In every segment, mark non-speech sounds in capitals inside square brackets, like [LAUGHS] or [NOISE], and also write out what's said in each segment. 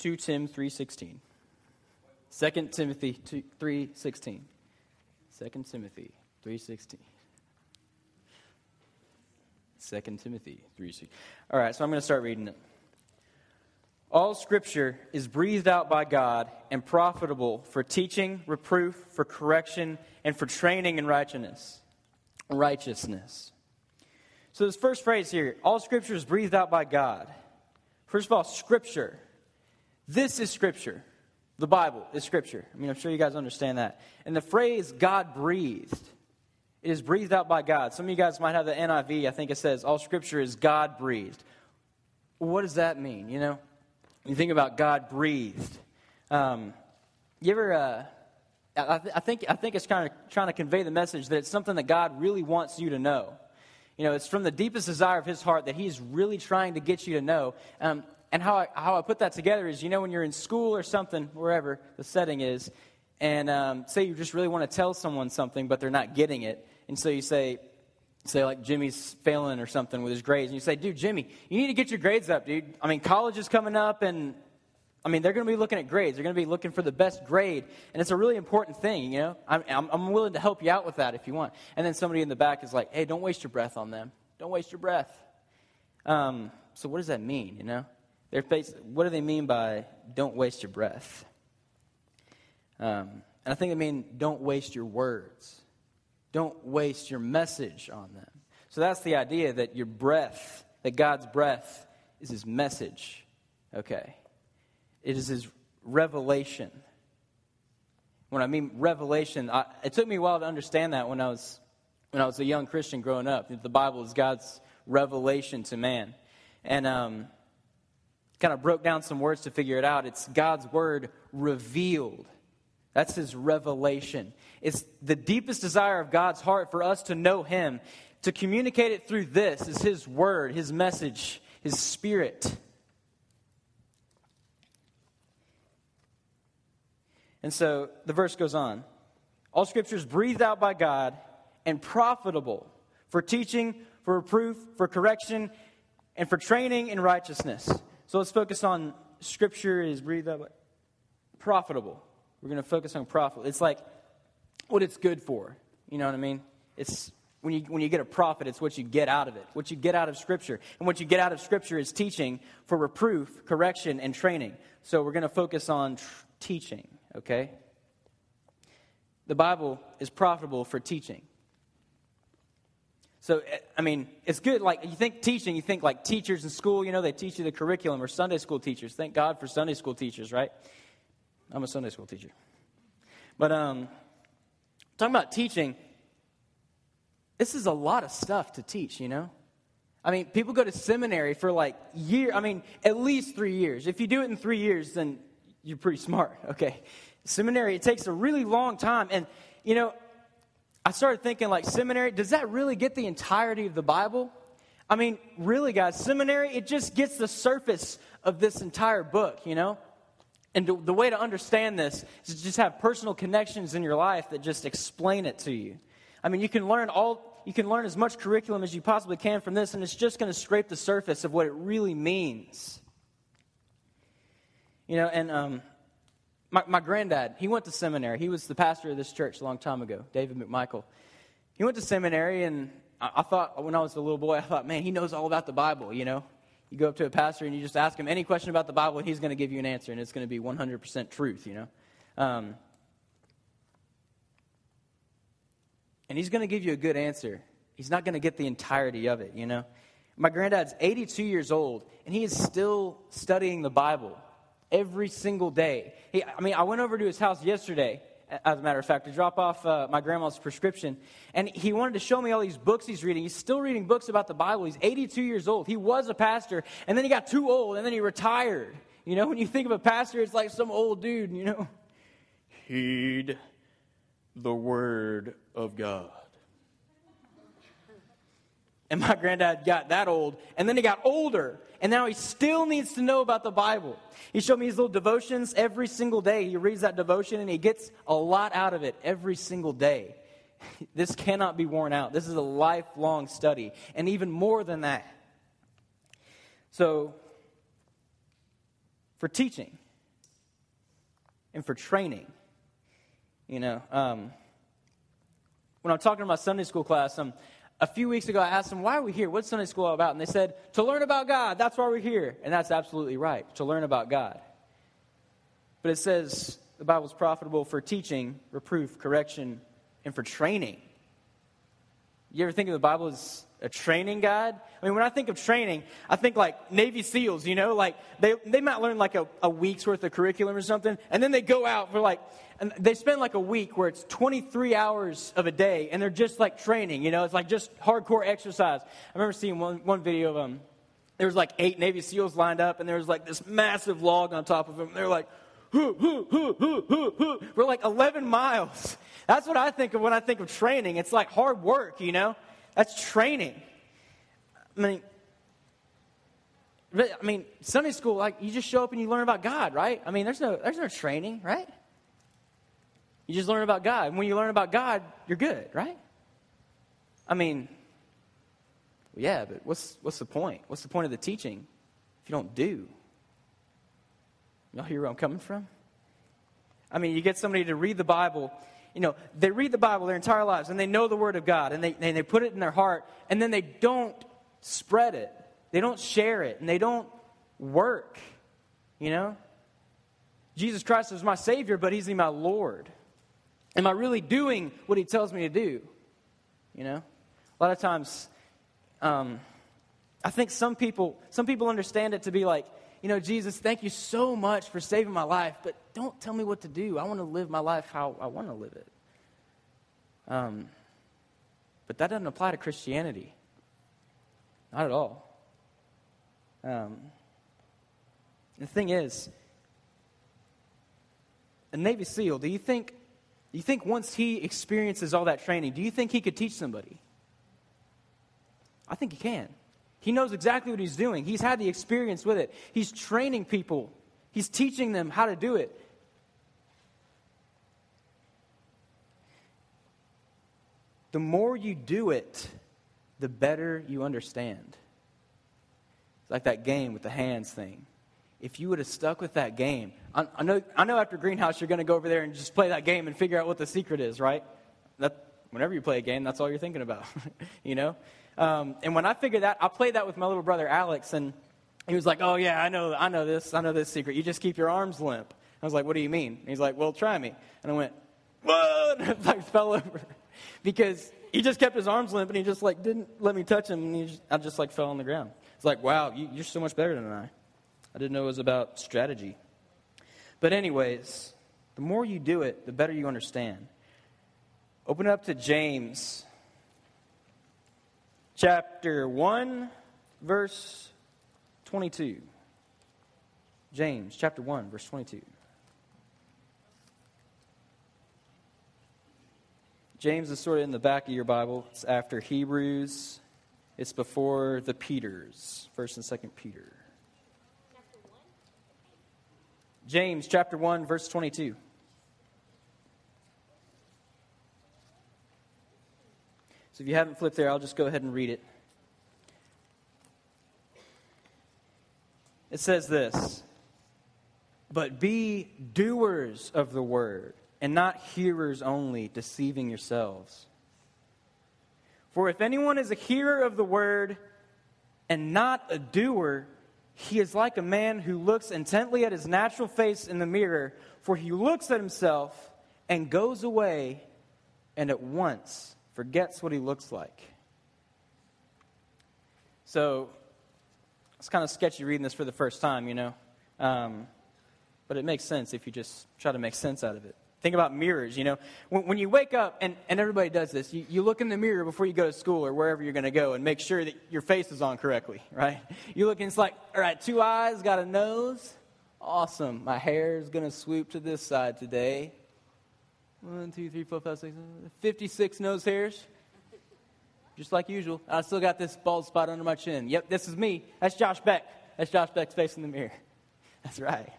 2 Tim 3.16. 2 Timothy 3.16. 2 Timothy 3.16. 2 Timothy 3.16. All right, so I'm going to start reading it. All scripture is breathed out by God and profitable for teaching, reproof, for correction, and for training in righteousness. Righteousness. So this first phrase here, all scripture is breathed out by God. First of all, scripture. This is scripture. The Bible is scripture. I mean, I'm sure you guys understand that. And the phrase God breathed, it is breathed out by God. Some of you guys might have the NIV. I think it says all scripture is God breathed. What does that mean? You know, you think about God breathed. Um, you ever? Uh, I, th- I, think I think it's kind of trying to convey the message that it's something that God really wants you to know. You know, it's from the deepest desire of His heart that He's really trying to get you to know. Um, and how I, how I put that together is, you know, when you're in school or something, wherever the setting is, and um, say you just really want to tell someone something, but they're not getting it, and so you say, say like Jimmy's failing or something with his grades, and you say, dude, Jimmy, you need to get your grades up, dude. I mean, college is coming up, and I mean, they're going to be looking at grades. They're going to be looking for the best grade, and it's a really important thing, you know. I'm, I'm, willing to help you out with that if you want. And then somebody in the back is like, hey, don't waste your breath on them. Don't waste your breath. Um, so what does that mean, you know? They're what do they mean by don't waste your breath? Um, and I think they mean don't waste your words. Don't waste your message on them. So that's the idea that your breath, that God's breath is his message. Okay. It is his revelation. When I mean revelation, I, it took me a while to understand that when I was when I was a young Christian growing up. The Bible is God's revelation to man. And um, kind of broke down some words to figure it out. It's God's word revealed. That's his revelation. It's the deepest desire of God's heart for us to know him. To communicate it through this is his word, his message, his spirit. And so the verse goes on. All scriptures breathed out by God and profitable for teaching, for reproof, for correction, and for training in righteousness so let's focus on Scripture is breathed out, profitable. We're going to focus on profit. It's like what it's good for. You know what I mean? It's when you, when you get a profit, it's what you get out of it, what you get out of Scripture. And what you get out of Scripture is teaching for reproof, correction, and training. So we're going to focus on tr- teaching, okay? The Bible is profitable for teaching. So, eh, I mean, it's good. Like, you think teaching, you think like teachers in school, you know, they teach you the curriculum or Sunday school teachers. Thank God for Sunday school teachers, right? I'm a Sunday school teacher. But, um, talking about teaching, this is a lot of stuff to teach, you know? I mean, people go to seminary for like year. I mean, at least three years. If you do it in three years, then you're pretty smart. [LAUGHS] Okay, seminary it takes a really long time, and you know, I started thinking, like, seminary, does that really get the entirety of the Bible? I mean, really, guys, seminary, it just gets the surface of this entire book, you know? And the way to understand this is to just have personal connections in your life that just explain it to you. I mean, you can learn all, you can learn as much curriculum as you possibly can from this, and it's just going to scrape the surface of what it really means. You know, and um, my, my granddad, he went to seminary. He was the pastor of this church a long time ago, David McMichael. He went to seminary, and I, I thought, when I was a little boy, I thought, man, he knows all about the Bible, you know? You go up to a pastor and you just ask him any question about the Bible, and he's going to give you an answer, and it's going to be 100% truth, you know? Um, and he's going to give you a good answer. He's not going to get the entirety of it, you know? My granddad's 82 years old, and he is still studying the Bible every single day. He, I mean, I went over to his house yesterday, as a matter of fact, to drop off uh, my grandma's prescription. And he wanted to show me all these books he's reading. He's still reading books about the Bible. He's 82 years old. He was a pastor, and then he got too old, and then he retired. You know, when you think of a pastor, it's like some old dude, you know. Heed the word of God. And my granddad got that old, and then he got older, and now he still needs to know about the Bible. He showed me his little devotions every single day. He reads that devotion and he gets a lot out of it every single day. [LAUGHS] This cannot be worn out. This is a lifelong study, and even more than that. So, for teaching, and for training. You know, um, when I'm talking to my Sunday school class, um, a few weeks ago I asked them, why are we here? What's Sunday school all about? And they said, to learn about God. That's why we're here. And that's absolutely right, to learn about God. But it says the Bible is profitable for teaching, reproof, correction, and for training. You ever think of the Bible as a training guide? I mean, when I think of training, I think like Navy SEALs, you know, like they, they might learn like a, a week's worth of curriculum or something, and then they go out for like, and they spend like a week where it's 23 hours of a day, and they're just like training, you know, it's like just hardcore exercise. I remember seeing one, one video of them. Um, there was like eight Navy SEALs lined up, and there was like this massive log on top of them. They're like, [LAUGHS] we're like 11 miles. That's what I think of when I think of training. It's like hard work, you know? That's training. I mean, I mean, Sunday school, like you just show up and you learn about God, right? I mean, there's no there's no training, right? You just learn about God. And when you learn about God, you're good, right? I mean, yeah, but what's what's the point? What's the point of the teaching if you don't do? Y'all hear where I'm coming from? I mean, you get somebody to read the Bible you know, they read the Bible their entire lives and they know the Word of God and they, and they put it in their heart and then they don't spread it. They don't share it and they don't work, you know? Jesus Christ is my Savior, but He's my Lord. Am I really doing what He tells me to do? You know? A lot of times, um, I think some people, some people understand it to be like, you know, Jesus, thank you so much for saving my life, but don't tell me what to do. I want to live my life how I want to live it. Um, but that doesn't apply to Christianity. Not at all. Um, the thing is, a Navy SEAL, do you think, do you think once he experiences all that training, do you think he could teach somebody? I think he can. He knows exactly what he's doing. He's had the experience with it. He's training people, he's teaching them how to do it. The more you do it, the better you understand. It's like that game with the hands thing. If you would have stuck with that game, I, I know, I know after Greenhouse you're going to go over there and just play that game and figure out what the secret is, right? That, whenever you play a game, that's all you're thinking about, [LAUGHS] you know? Um, and when I figured that, I played that with my little brother Alex, and he was like, "Oh yeah, I know, I know this, I know this secret. You just keep your arms limp." I was like, "What do you mean?" And he's like, "Well, try me." And I went, "What?" [LAUGHS] And I like fell over [LAUGHS] because he just kept his arms limp, and he just like didn't let me touch him, and just, I just like fell on the ground. It's like, "Wow, you, you're so much better than I." I didn't know it was about strategy. But anyways, the more you do it, the better you understand. Open up to James chapter 1, verse 22. James chapter 1, verse 22. James is sort of in the back of your Bible. It's after Hebrews. It's before the Peters, 1st and 2nd Peter. James chapter 1, verse 22. So if you haven't flipped there, I'll just go ahead and read it. It says this But be doers of the word, and not hearers only, deceiving yourselves. For if anyone is a hearer of the word and not a doer, he is like a man who looks intently at his natural face in the mirror, for he looks at himself and goes away and at once forgets what he looks like. So it's kind of sketchy reading this for the first time, you know. Um, but it makes sense if you just try to make sense out of it. Think about mirrors, you know. When, when you wake up, and, and everybody does this, you, you look in the mirror before you go to school or wherever you're going to go and make sure that your face is on correctly, [LAUGHS] right? You look and it's like, all right, two eyes, got a nose. Awesome. My hair is going to swoop to this side today. One, two, three, four, five, six, seven, 56 nose hairs. Just like usual. I still got this bald spot under my chin. Yep, this is me. That's Josh Beck. That's Josh Beck's face in the mirror. [LAUGHS] That's right.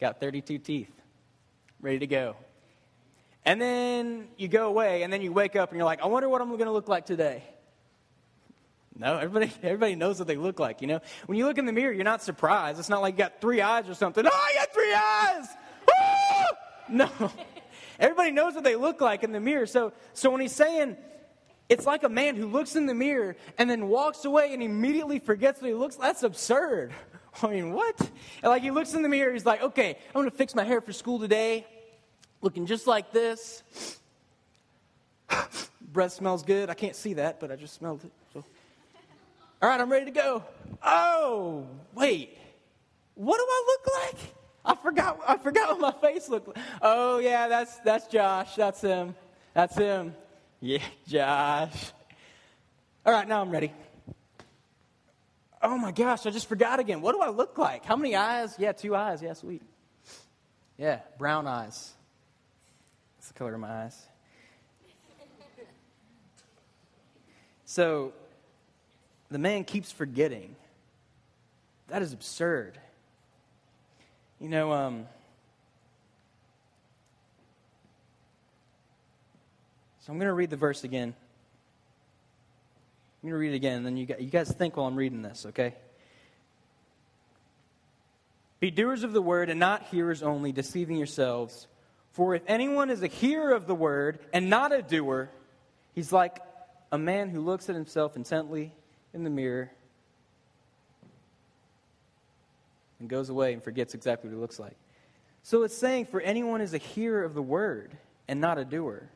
Got 32 teeth. Ready to go. And then you go away, and then you wake up and you're like, I wonder what I'm going to look like today. No, everybody, [LAUGHS] everybody knows what they look like, you know? When you look in the mirror, you're not surprised. It's not like you got three eyes or something. Oh, I got three eyes! [LAUGHS] No. Everybody knows what they look like in the mirror. So, so when he's saying it's like a man who looks in the mirror and then walks away and immediately forgets what he looks like, that's absurd. [LAUGHS] I mean, what? And like he looks in the mirror, he's like, okay, I'm going to fix my hair for school today, looking just like this. [SIGHS] Breath smells good. I can't see that, but I just smelled it. So. All right, I'm ready to go. Oh, wait. What do I look like? I forgot, I forgot what my face looked like. Oh, yeah, that's, that's Josh. That's him. That's him. Yeah, Josh. All right, now I'm ready. Oh my gosh, I just forgot again. What do I look like? How many eyes? Yeah, two eyes. Yeah, sweet. Yeah, brown eyes. That's the color of my eyes. So the man keeps forgetting. That is absurd. You know, um, so I'm going to read the verse again. I'm going to read it again, and then you guys, you guys think while I'm reading this, okay? Be doers of the word and not hearers only, deceiving yourselves. For if anyone is a hearer of the word and not a doer, he's like a man who looks at himself intently in the mirror and goes away and forgets exactly what he looks like. So it's saying, for anyone is a hearer of the word and not a doer.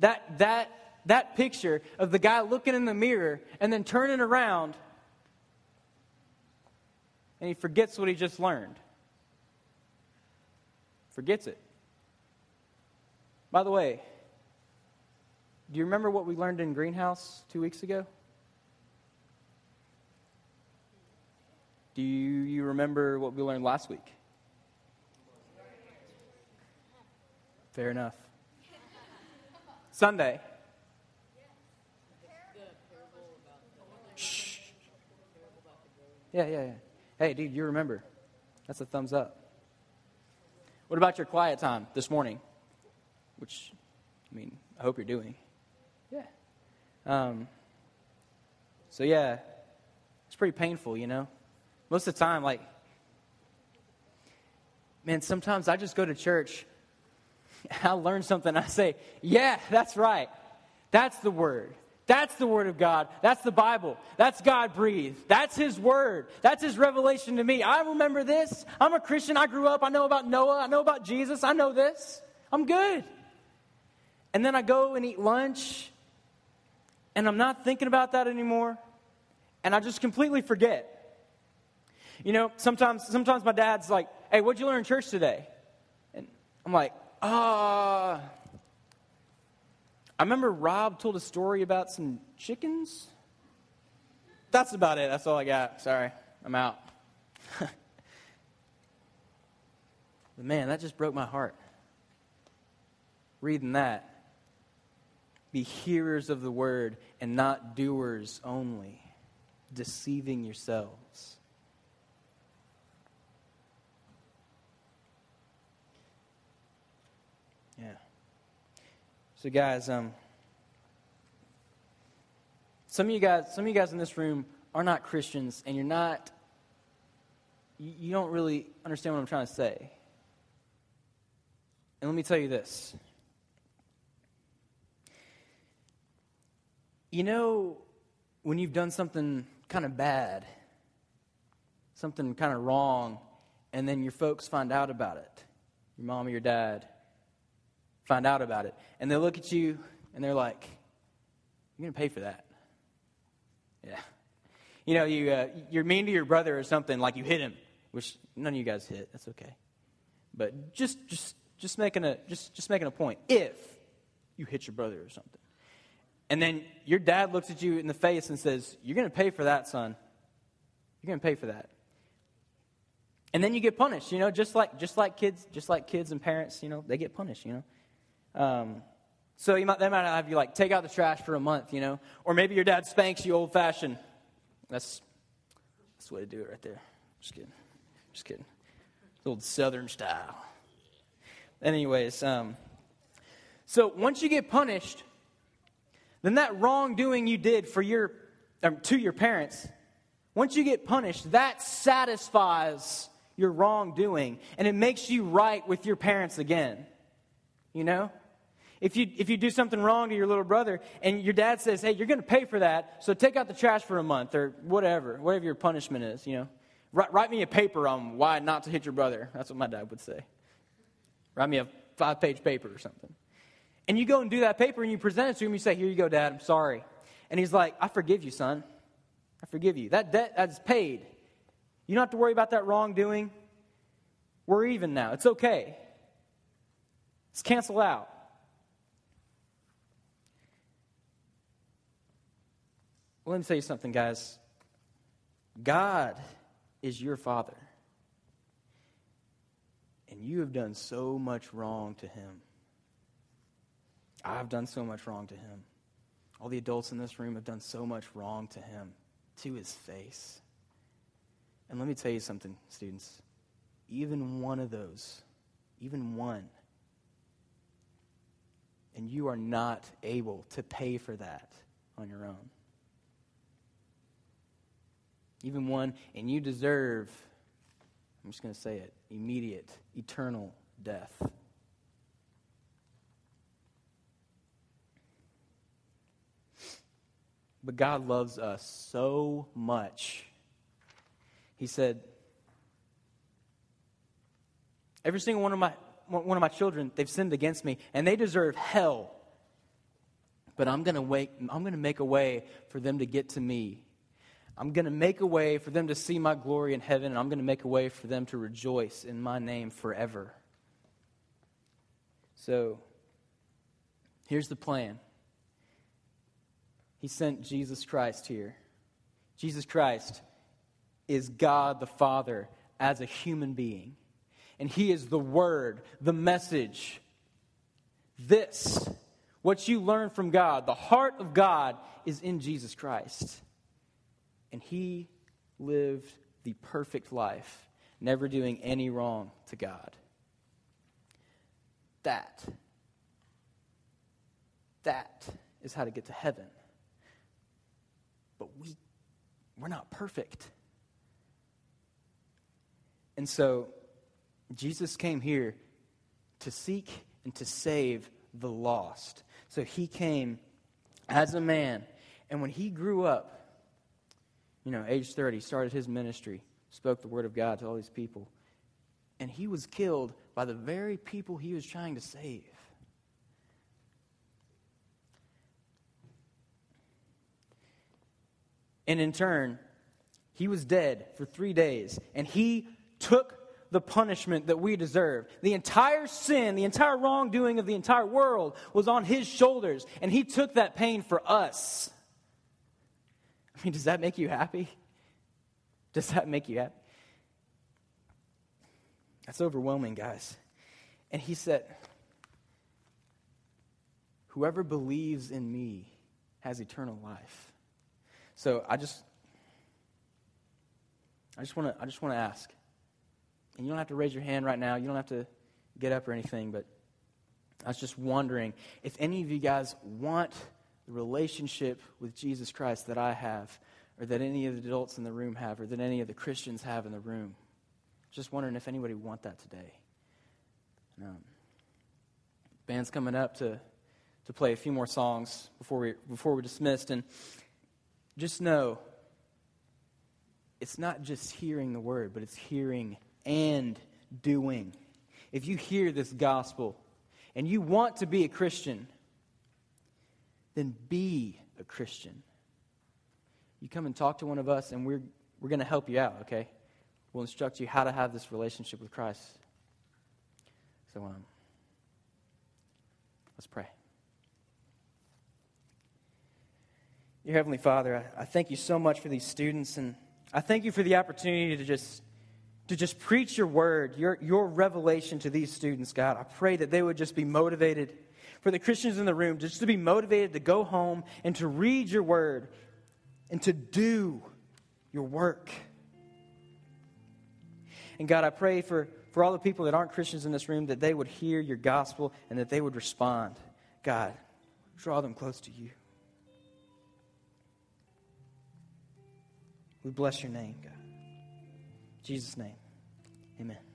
That, that, that picture of the guy looking in the mirror and then turning around and he forgets what he just learned. Forgets it. By the way, do you remember what we learned in Greenhouse two weeks ago? Do you, you remember what we learned last week? Fair enough. Sunday. Shh. Yeah, yeah, yeah. Hey, dude, you remember. That's a thumbs up. What about your quiet time this morning? Which, I mean, I hope you're doing. Yeah. Um, so, yeah, it's pretty painful, you know? Most of the time, like, man, sometimes I just go to church, [LAUGHS] I learn something, I say, yeah, that's right. That's the word. That's the word of God. That's the Bible. That's God breathed. That's His word. That's His revelation to me. I remember this. I'm a Christian. I grew up. I know about Noah. I know about Jesus. I know this. I'm good. And then I go and eat lunch, and I'm not thinking about that anymore, and I just completely forget. You know, sometimes, sometimes my dad's like, hey, what'd you learn in church today? And I'm like, ah. Uh, I remember Rob told a story about some chickens. That's about it. That's all I got. Sorry, I'm out. [LAUGHS] but man, that just broke my heart. Reading that. Be hearers of the word and not doers only, deceiving yourselves. Yeah. So, guys, um, some of you guys, some of you guys in this room are not Christians, and you're not. You, you don't really understand what I'm trying to say. And let me tell you this. You know, when you've done something kind of bad, something kind of wrong, and then your folks find out about it, your mom or your dad, find out about it. And they look at you and they're like, You're going to pay for that. Yeah. You know, you, uh, you're mean to your brother or something, like you hit him, which none of you guys hit. That's okay. But just, just, just, making a, just, just making a point. If you hit your brother or something. And then your dad looks at you in the face and says, You're going to pay for that, son. You're going to pay for that. And then you get punished, you know, just like, just like kids, just like kids and parents, you know, they get punished, you know. Um, so you might, they might have you like take out the trash for a month, you know, or maybe your dad spanks you old fashioned. That's that's the way to do it right there. Just kidding, just kidding. Old Southern style. Anyways, um, so once you get punished, then that wrongdoing you did for your um, to your parents, once you get punished, that satisfies your wrongdoing and it makes you right with your parents again. You know? If you, if you do something wrong to your little brother and your dad says, hey, you're going to pay for that, so take out the trash for a month or whatever, whatever your punishment is, you know. Write, write me a paper on why not to hit your brother. That's what my dad would say. Write me a five page paper or something. And you go and do that paper and you present it to him. You say, Here you go, Dad, I'm sorry. And he's like, I forgive you, son. I forgive you. That debt is paid. You don't have to worry about that wrongdoing. We're even now. It's okay. It's canceled out. Well, let me tell you something, guys. God is your Father. And you have done so much wrong to Him. I've done so much wrong to Him. All the adults in this room have done so much wrong to Him, to His face. And let me tell you something, students. Even one of those, even one, and you are not able to pay for that on your own even one, and you deserve, I'm just going to say it, immediate, eternal death. But God loves us so much. He said, Every single one of my one of my children, they've sinned against me, and they deserve hell. But I'm going to wait, I'm going to make a way for them to get to me I'm going to make a way for them to see my glory in heaven, and I'm going to make a way for them to rejoice in my name forever. So, here's the plan He sent Jesus Christ here. Jesus Christ is God the Father as a human being, and He is the Word, the message. This, what you learn from God, the heart of God, is in Jesus Christ. And he lived the perfect life, never doing any wrong to God. That, that is how to get to heaven. But we, we're not perfect. And so, Jesus came here to seek and to save the lost. So he came as a man, and when he grew up, you know, age 30, started his ministry, spoke the word of God to all these people. And he was killed by the very people he was trying to save. And in turn, he was dead for three days, and he took the punishment that we deserved. The entire sin, the entire wrongdoing of the entire world was on his shoulders, and he took that pain for us. I mean, does that make you happy? Does that make you happy? That's overwhelming, guys. And he said, Whoever believes in me has eternal life. So I just I just want to I just want to ask. And you don't have to raise your hand right now. You don't have to get up or anything, but I was just wondering if any of you guys want the relationship with Jesus Christ that I have, or that any of the adults in the room have, or that any of the Christians have in the room. Just wondering if anybody want that today. Um, band's coming up to, to play a few more songs before we before we're dismissed, and just know it's not just hearing the word, but it's hearing and doing. If you hear this gospel and you want to be a Christian, then be a Christian. You come and talk to one of us, and we're, we're going to help you out, okay? We'll instruct you how to have this relationship with Christ. So, um, let's pray. Dear Heavenly Father, I, I thank you so much for these students, and I thank you for the opportunity to just to just preach your word, your, your revelation to these students, God. I pray that they would just be motivated for the Christians in the room just to be motivated to go home and to read your word and to do your work. And God, I pray for, for all the people that aren't Christians in this room that they would hear your gospel and that they would respond. God, draw them close to you. We bless your name, God. Jesus' name. Amen.